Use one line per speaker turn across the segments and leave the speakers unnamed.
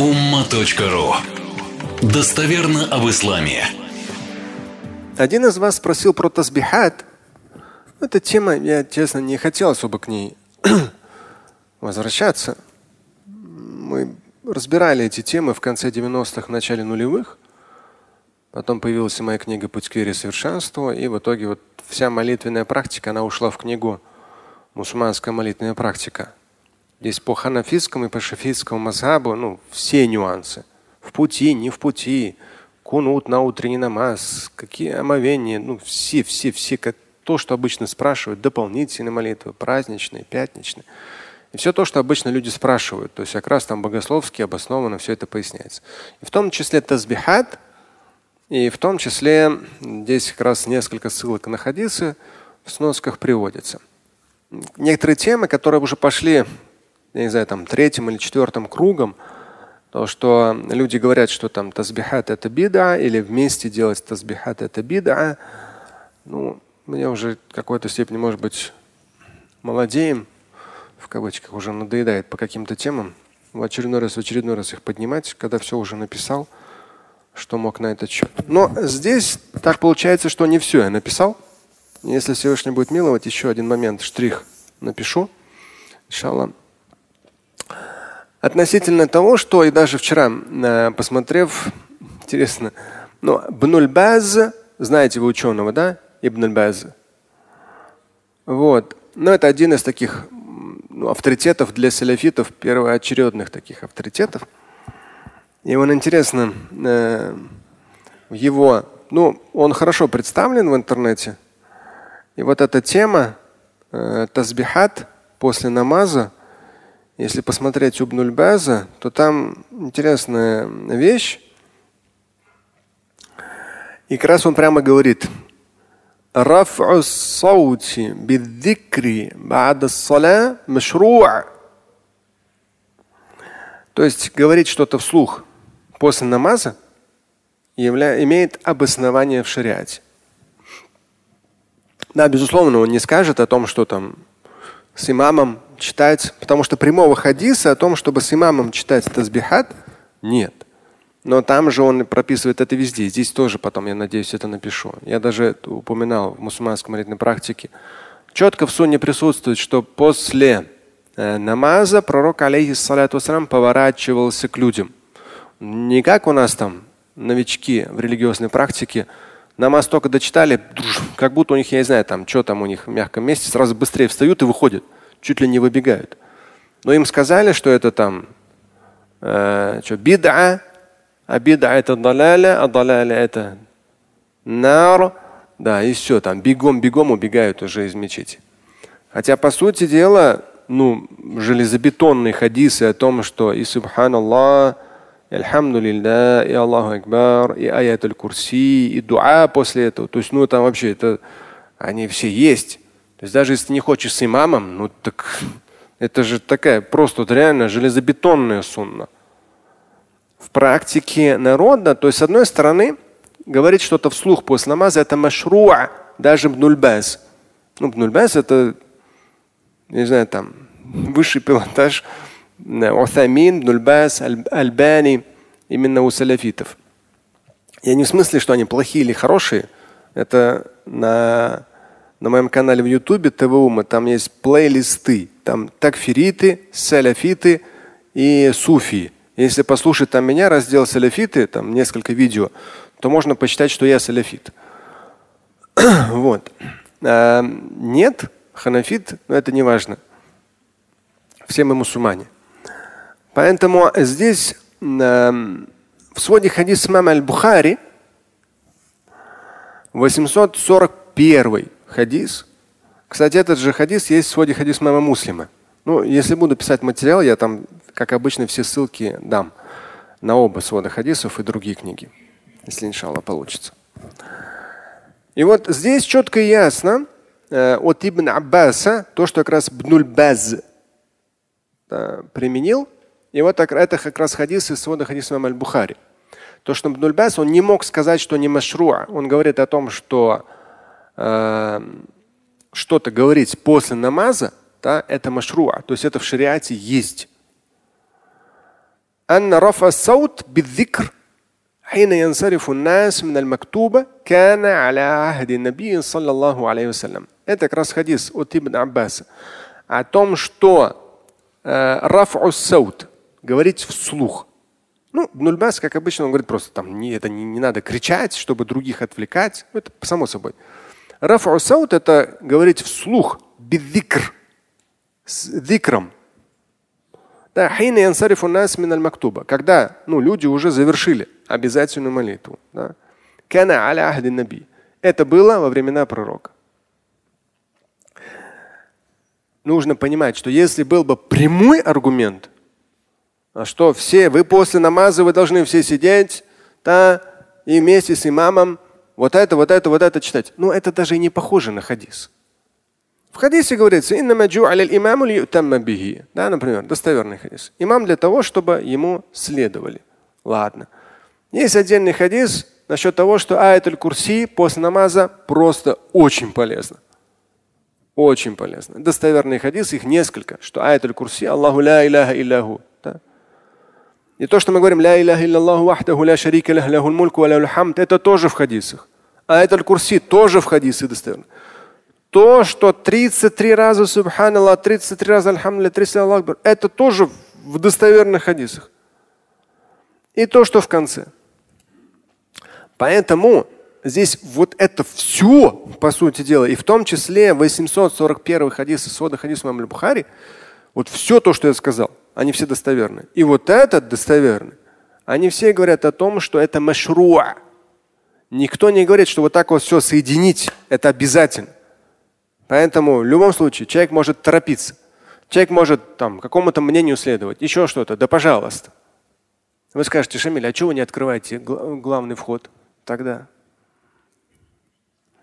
umma.ru Достоверно об исламе.
Один из вас спросил про тазбихат. Эта тема, я честно не хотел особо к ней возвращаться. Мы разбирали эти темы в конце 90-х, начале нулевых. Потом появилась моя книга «Путь к вере совершенству». И в итоге вот вся молитвенная практика, она ушла в книгу «Мусульманская молитвенная практика». Здесь по ханафитскому и по шафитскому мазхабу ну, все нюансы. В пути, не в пути, кунут на утренний намаз, какие омовения, ну все, все, все, как то, что обычно спрашивают, дополнительные молитвы, праздничные, пятничные. И все то, что обычно люди спрашивают. То есть как раз там богословски обоснованно все это поясняется. И в том числе тазбихат – и в том числе здесь как раз несколько ссылок на хадисы в сносках приводятся. Некоторые темы, которые уже пошли, я не знаю, там третьим или четвертым кругом, то, что люди говорят, что там тазбихат это бида, или вместе делать тазбихат это бида, ну, мне уже в какой-то степени, может быть, молодеем, в кавычках, уже надоедает по каким-то темам в очередной раз, в очередной раз их поднимать, когда все уже написал – что мог на этот счет. Но здесь так получается, что не все я написал. Если Всевышний будет миловать, еще один момент, штрих напишу. Иншаллах. Относительно того, что и даже вчера, э, посмотрев, интересно, ну, Бнуль Баз, знаете вы ученого, да? Ибн Баз. Вот. Но это один из таких ну, авторитетов для салафитов, первоочередных таких авторитетов. И он интересно, э, его, ну, он хорошо представлен в интернете. И вот эта тема э, тазбихат после намаза, если посмотреть Убнуль База, то там интересная вещь. И как раз он прямо говорит, رفع الصوت بالذكر بعد الصلاة مشروع. То есть говорить что-то вслух после намаза явля... имеет обоснование в шариате. Да, безусловно, он не скажет о том, что там с имамом читать, потому что прямого хадиса о том, чтобы с имамом читать тазбихат, нет. Но там же он прописывает это везде. Здесь тоже потом, я надеюсь, это напишу. Я даже упоминал в мусульманской молитвенной практике. Четко в сунне присутствует, что после э, намаза пророк, алейхиссалату поворачивался к людям. Не как у нас там новички в религиозной практике. Намаз только дочитали, как будто у них, я не знаю, там, что там у них в мягком месте, сразу быстрее встают и выходят, чуть ли не выбегают. Но им сказали, что это там э, что, бид'a, а бид'a это даляля, а даляля это нар, да, и все, там бегом-бегом убегают уже из мечети. Хотя, по сути дела, ну, железобетонные хадисы о том, что и субханаллах, Альхамдулилля, и Аллаху Акбар, и аят аль-Курси, и дуа после этого. То есть, ну, там вообще это, они все есть. То есть даже если ты не хочешь с имамом, ну так это же такая просто вот реально железобетонная сунна. В практике народа, то есть с одной стороны, говорить что-то вслух после намаза это машруа, даже бнульбаз. Ну, бнульбаз это, не знаю, там, высший пилотаж Усамин, Нульбас, Альбани, именно у салафитов. Я не в смысле, что они плохие или хорошие. Это на, на моем канале в Ютубе ТВУМа, там есть плейлисты. Там такфириты, салафиты и суфии. Если послушать там меня, раздел салафиты, там несколько видео, то можно посчитать, что я салафит. вот. А, нет, ханафит, но это не важно. Все мы мусульмане. Поэтому здесь э, в своде хадис имама Аль-Бухари 841 хадис. Кстати, этот же хадис есть в своде хадис мама Муслима. Ну, если буду писать материал, я там, как обычно, все ссылки дам на оба свода хадисов и другие книги, если иншаллах получится. И вот здесь четко и ясно э, от Ибн Аббаса, то, что как раз Бнуль Баз э, применил – и вот так, это как раз хадис из свода хадиса Аль-Бухари. То, что Бнульбас, он не мог сказать, что не машруа. Он говорит о том, что э, что-то говорить после намаза, да, это машруа. То есть это в шариате есть. أن رفع الصوت بالذكر حين ينصرف الناس من المكتوبة كان على عهد النبي صلى الله عليه وسلم. Это как раз хадис от Ибн Аббаса о том, что э, раф'у саут, говорить вслух. Ну, Нульбас, как обычно, он говорит просто там не, это не, не надо кричать, чтобы других отвлекать. Ну, это само собой. Раф'у саут это говорить вслух, бидзикр, с дикром. Да, когда ну, люди уже завершили обязательную молитву. Да. Это было во времена пророка. Нужно понимать, что если был бы прямой аргумент, а что все, вы после намаза, вы должны все сидеть, да, и вместе с имамом вот это, вот это, вот это читать. Ну, это даже и не похоже на хадис. В хадисе говорится, да, например, достоверный хадис. Имам для того, чтобы ему следовали. Ладно. Есть отдельный хадис насчет того, что аятуль курси после намаза просто очень полезно. Очень полезно. Достоверный хадис, их несколько, что аятуль курси, Аллаху ля иляха илляху. Да? И то, что мы говорим, ля иляха илляллаху вахтаху ля шарика ляхул мульку хамд, это тоже в хадисах. Аятуль курси тоже в хадисе достоверно. То, что 33 раза Субханаллах, 33 раза Альхамдулилля, 33 Аллах это тоже в достоверных хадисах. И то, что в конце. Поэтому здесь вот это все, по сути дела, и в том числе 841 хадис и свода хадис Мамль Бухари, вот все то, что я сказал, они все достоверны. И вот этот достоверный, они все говорят о том, что это машруа. Никто не говорит, что вот так вот все соединить, это обязательно. Поэтому в любом случае человек может торопиться. Человек может там какому-то мнению следовать, еще что-то. Да пожалуйста. Вы скажете, Шамиль, а чего вы не открываете главный вход тогда?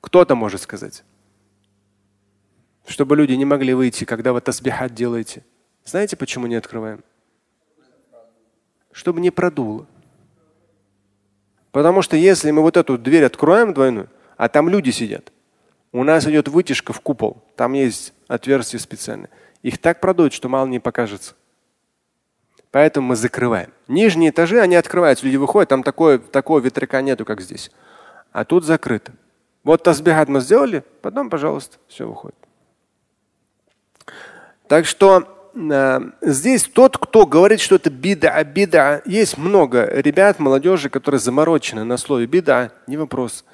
Кто-то может сказать. Чтобы люди не могли выйти, когда вы тасбихат делаете. Знаете, почему не открываем? Чтобы не продуло. Потому что если мы вот эту дверь откроем двойную, а там люди сидят, у нас идет вытяжка в купол. Там есть отверстие специальное. Их так продуют, что мало не покажется. Поэтому мы закрываем. Нижние этажи, они открываются, люди выходят, там такое, такого ветряка нету, как здесь. А тут закрыто. Вот тазбихат мы сделали, потом, пожалуйста, все выходит. Так что здесь тот, кто говорит, что это бида, бида, есть много ребят, молодежи, которые заморочены на слове бида, не вопрос.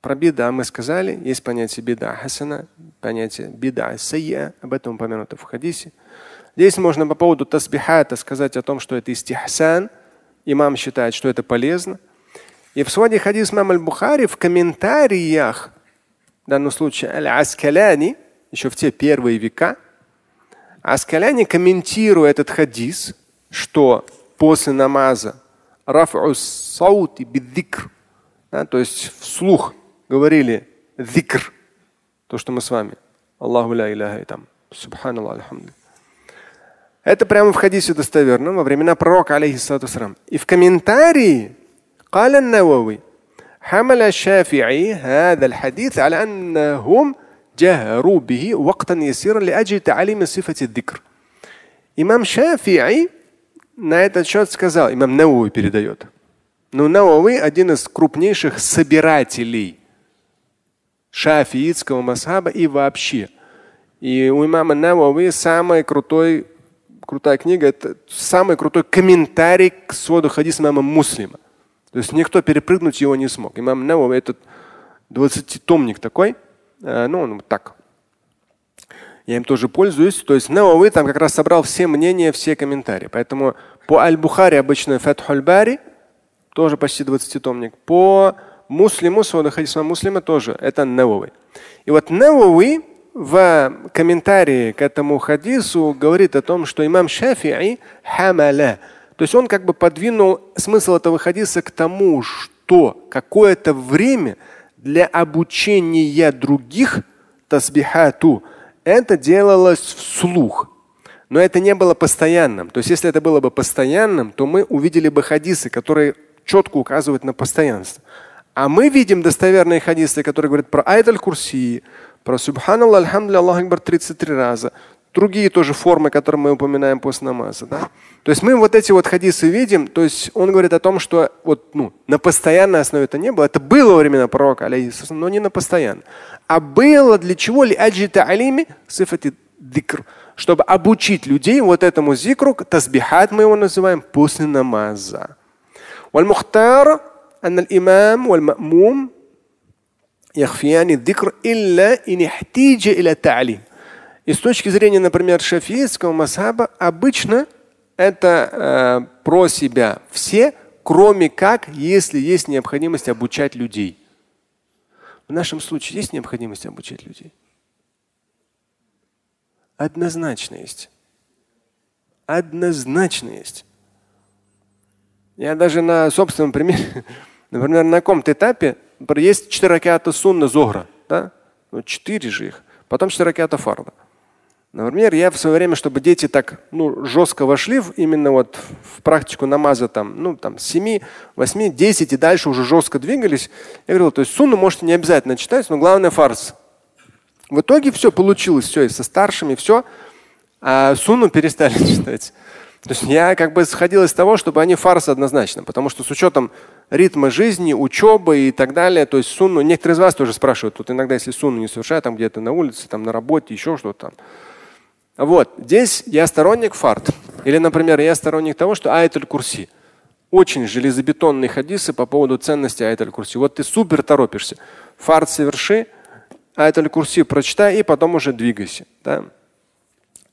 Про беда мы сказали, есть понятие беда хасана, понятие беда сайя, об этом упомянуто в хадисе. Здесь можно по поводу тасбихата сказать о том, что это истихсан. Имам считает, что это полезно. И в своде хадис мам аль-Бухари в комментариях, в данном случае аль-Аскаляни, еще в те первые века, Аскаляни комментируя этот хадис, что после намаза раф'у саути биддикр, да, то есть вслух говорили зикр, то, что мы с вами. Аллаху ля иляха и там. Субханаллах, альхамду. Это прямо в хадисе достоверно во времена пророка, алейхиссалату И в комментарии قال النووي حمل الشافعي هذا الحديث على أنهم جهروا به وقتا يسيرا لأجل تعليم صفة الذكر. Имам Шафи'и на этот счет сказал, имам Науи передает. Но Науи один из крупнейших собирателей шафиитского масхаба и вообще. И у имама Навави самый крутой, крутая книга, это самый крутой комментарий к своду хадиса имама Муслима. То есть никто перепрыгнуть его не смог. Имам Навави этот 20-томник такой, э, ну вот так. Я им тоже пользуюсь. То есть Навави там как раз собрал все мнения, все комментарии. Поэтому по Аль-Бухари обычно Фатхуль Бари, тоже почти 20-томник. По Муслиму, свода хадиса Муслима тоже, это Навави. И вот Навави в комментарии к этому хадису говорит о том, что имам Шафи'i хамаля. То есть он как бы подвинул смысл этого хадиса к тому, что какое-то время для обучения других тасбихату это делалось вслух. Но это не было постоянным. То есть если это было бы постоянным, то мы увидели бы хадисы, которые четко указывают на постоянство. А мы видим достоверные хадисы, которые говорят про Айдаль Курси, про Субханаллах, Альхамдулилlah, Аллах Акбар 33 раза другие тоже формы, которые мы упоминаем после намаза. Да? То есть мы вот эти вот хадисы видим, то есть он говорит о том, что вот, ну, на постоянной основе это не было. Это было во времена пророка, но не на постоянно. А было для чего? Ли алими сифати дикр. Чтобы обучить людей вот этому зикру, тазбихат мы его называем, после намаза. والمختار أن الإمام والمأموم يخفيان الذكر إلا إن احتيج إلى التعليم. и с точки зрения, например, шафийского масаба, обычно это э, про себя все, кроме как, если есть необходимость обучать людей. В нашем случае есть необходимость обучать людей? Однозначно есть. Однозначно есть. Я даже на собственном примере, например, на каком-то этапе есть четыре ракета сунна зогра, да? Ну, четыре же их. Потом четыре ракета фарда. Например, я в свое время, чтобы дети так ну, жестко вошли в, именно вот в практику намаза там, ну, там, с 7, 8, 10 и дальше уже жестко двигались, я говорил, то есть сунну можете не обязательно читать, но главное фарс. В итоге все получилось, все, и со старшими все, а сунну перестали читать. То есть я как бы сходил из того, чтобы они фарс однозначно, потому что с учетом ритма жизни, учебы и так далее, то есть сунну, некоторые из вас тоже спрашивают, тут иногда если сунну не совершают, там где-то на улице, там на работе, еще что-то там, вот, здесь я сторонник фарт. Или, например, я сторонник того, что айталь курси. Очень железобетонные хадисы по поводу ценности айталь курси. Вот ты супер торопишься. Фарт соверши, айталь курси прочитай и потом уже двигайся. Да?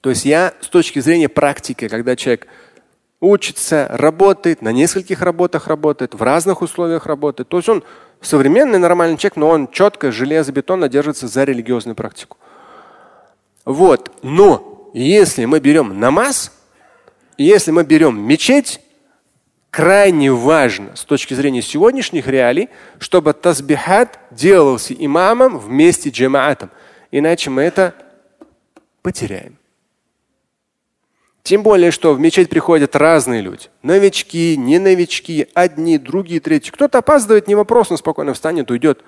То есть я с точки зрения практики, когда человек учится, работает, на нескольких работах работает, в разных условиях работает. То есть он современный нормальный человек, но он четко, железобетонно держится за религиозную практику. Вот. Но если мы берем намаз, если мы берем мечеть, крайне важно с точки зрения сегодняшних реалий, чтобы тазбихат делался имамом вместе с джамаатом. Иначе мы это потеряем. Тем более, что в мечеть приходят разные люди. Новички, не новички, одни, другие, третьи. Кто-то опаздывает, не вопрос, он спокойно встанет, уйдет.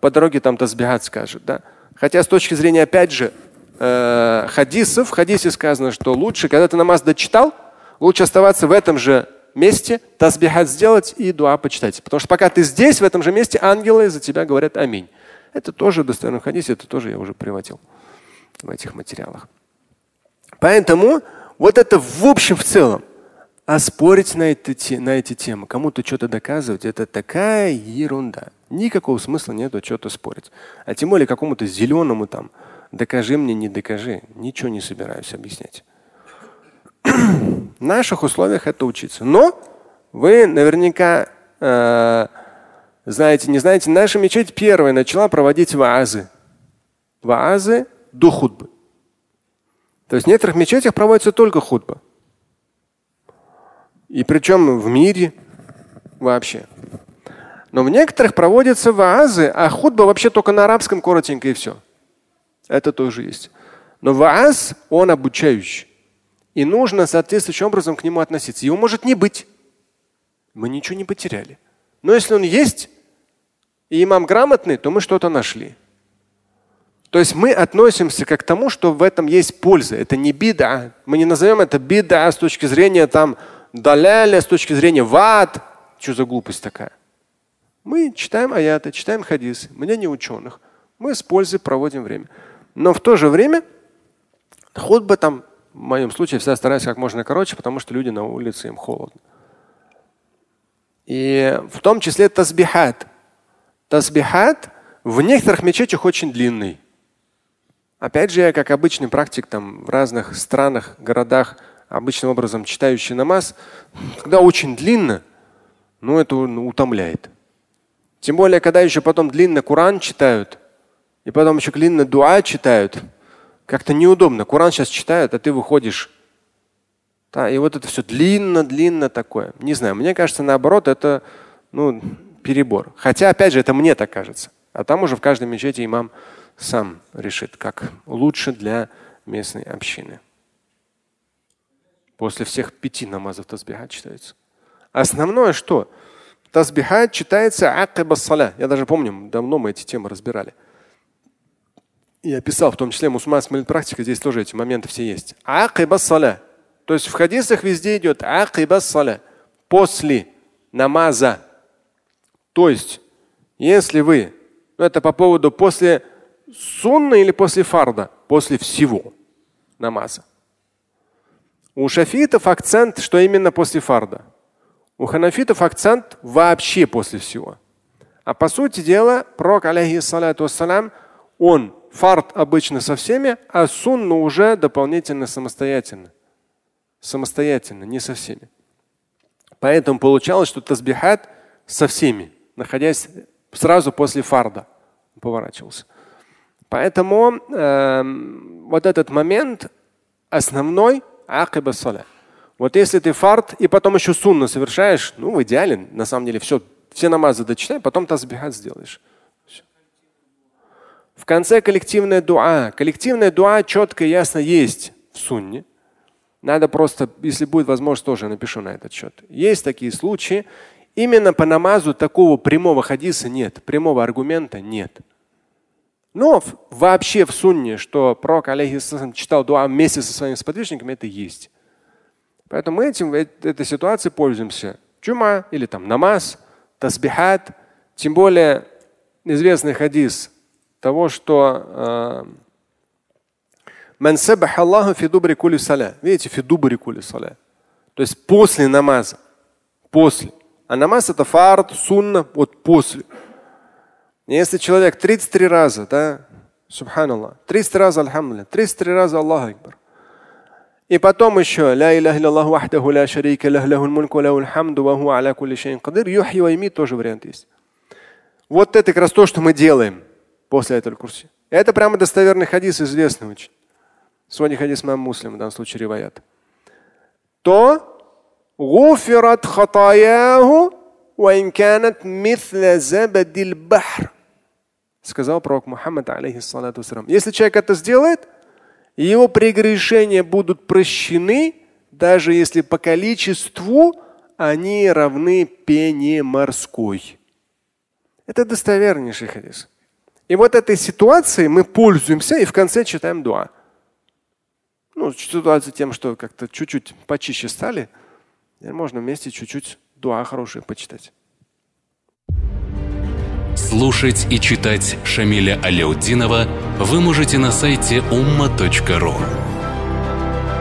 По дороге там тазбихат скажет. Да? Хотя с точки зрения, опять же, э, хадисов, в хадисе сказано, что лучше, когда ты намаз дочитал, лучше оставаться в этом же месте, тасбихат сделать и дуа почитать. Потому что пока ты здесь, в этом же месте, ангелы за тебя говорят аминь. Это тоже достоверно в хадисе, это тоже я уже приводил в этих материалах. Поэтому вот это в общем в целом. А спорить на эти, на эти темы, кому-то что-то доказывать, это такая ерунда. Никакого смысла нету что-то спорить. А тем более какому-то зеленому там, Докажи мне, не докажи. Ничего не собираюсь объяснять. В наших условиях это учиться. Но вы наверняка э, знаете, не знаете, наша мечеть первая начала проводить ваазы. Ваазы до худбы. То есть в некоторых мечетях проводится только худба. И причем в мире вообще. Но в некоторых проводятся ваазы, а худба вообще только на арабском коротенько и все. Это тоже есть. Но вааз, он обучающий. И нужно соответствующим образом к нему относиться. Его может не быть. Мы ничего не потеряли. Но если он есть, и имам грамотный, то мы что-то нашли. То есть мы относимся к тому, что в этом есть польза. Это не бида. Мы не назовем это бида с точки зрения там даляля, с точки зрения ват. Что за глупость такая? Мы читаем аяты, читаем хадисы, мнение ученых. Мы с пользой проводим время. Но в то же время худба там, в моем случае, всегда стараюсь как можно короче, потому что люди на улице, им холодно. И в том числе тазбихат. Тазбихат в некоторых мечетях очень длинный. Опять же, я как обычный практик там в разных странах, городах, обычным образом читающий намаз, когда очень длинно, ну это утомляет. Тем более, когда еще потом длинно Коран читают, и потом еще длинно дуа читают. Как-то неудобно. Коран сейчас читают, а ты выходишь. Да, и вот это все длинно-длинно такое. Не знаю, мне кажется, наоборот, это ну, перебор. Хотя, опять же, это мне так кажется. А там уже в каждой мечети имам сам решит, как лучше для местной общины. После всех пяти намазов тазбихат читается. Основное что? Тазбихат читается акиба саля. Я даже помню, давно мы эти темы разбирали. И описал, в том числе мусульманская практика, здесь тоже эти моменты все есть. Акиба саля. То есть в хадисах везде идет акиба саля. После намаза. То есть, если вы, ну это по поводу после сунны или после фарда? После всего намаза. У шафитов акцент, что именно после фарда. У ханафитов акцент вообще после всего. А по сути дела, пророк, алейхиссалату вассалям, он фард обычно со всеми, а сунну уже дополнительно самостоятельно. Самостоятельно, не со всеми. Поэтому получалось, что тазбихат со всеми, находясь сразу после фарда, поворачивался. Поэтому э, вот этот момент основной акиба саля. Вот если ты фард и потом еще сунна совершаешь, ну в идеале, на самом деле все, все намазы дочитай, потом тазбихат сделаешь. В конце коллективная дуа. Коллективная дуа четко и ясно есть в сунне. Надо просто, если будет возможность, тоже напишу на этот счет. Есть такие случаи. Именно по намазу такого прямого хадиса нет, прямого аргумента нет. Но вообще в сунне, что пророк алейхиссалам читал дуа вместе со своими сподвижниками, это есть. Поэтому мы этим, э, этой ситуацией пользуемся. Чума или там намаз, тасбихат. Тем более известный хадис того, что э, Ман Аллаху фидубри кули саля. Видите, фидубри кули саля. То есть после намаза. После. А намаз это фард, сунна, вот после. Если человек 33 раза, да, субханаллах, 33 раза альхамдулилля, 33 раза Аллаху Акбар. И потом еще ля илляха илляллаху вахдаху ля шарика лях лахул мульку лахул хамду ва аля кулли шейн кадир. Юхи ва тоже вариант есть. Вот это как раз то, что мы делаем после этого курса. Это прямо достоверный хадис, известный очень. Сегодня хадис мам муслим, в данном случае риваят. То гуфират хатаяху وإن كانت مثل زبد البحر сказал пророк Мухаммад, алейхиссалату Если человек это сделает, его прегрешения будут прощены, даже если по количеству они равны пене морской. Это достовернейший хадис. И вот этой ситуацией мы пользуемся и в конце читаем дуа. Ну, ситуация тем, что как-то чуть-чуть почище стали, можно вместе чуть-чуть дуа хорошие почитать.
Слушать и читать Шамиля Аляутдинова вы можете на сайте umma.ru.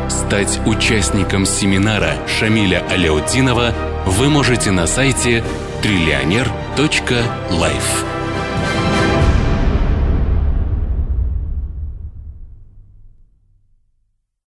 Стать участником семинара Шамиля Аляутдинова вы можете на сайте триллионер.life.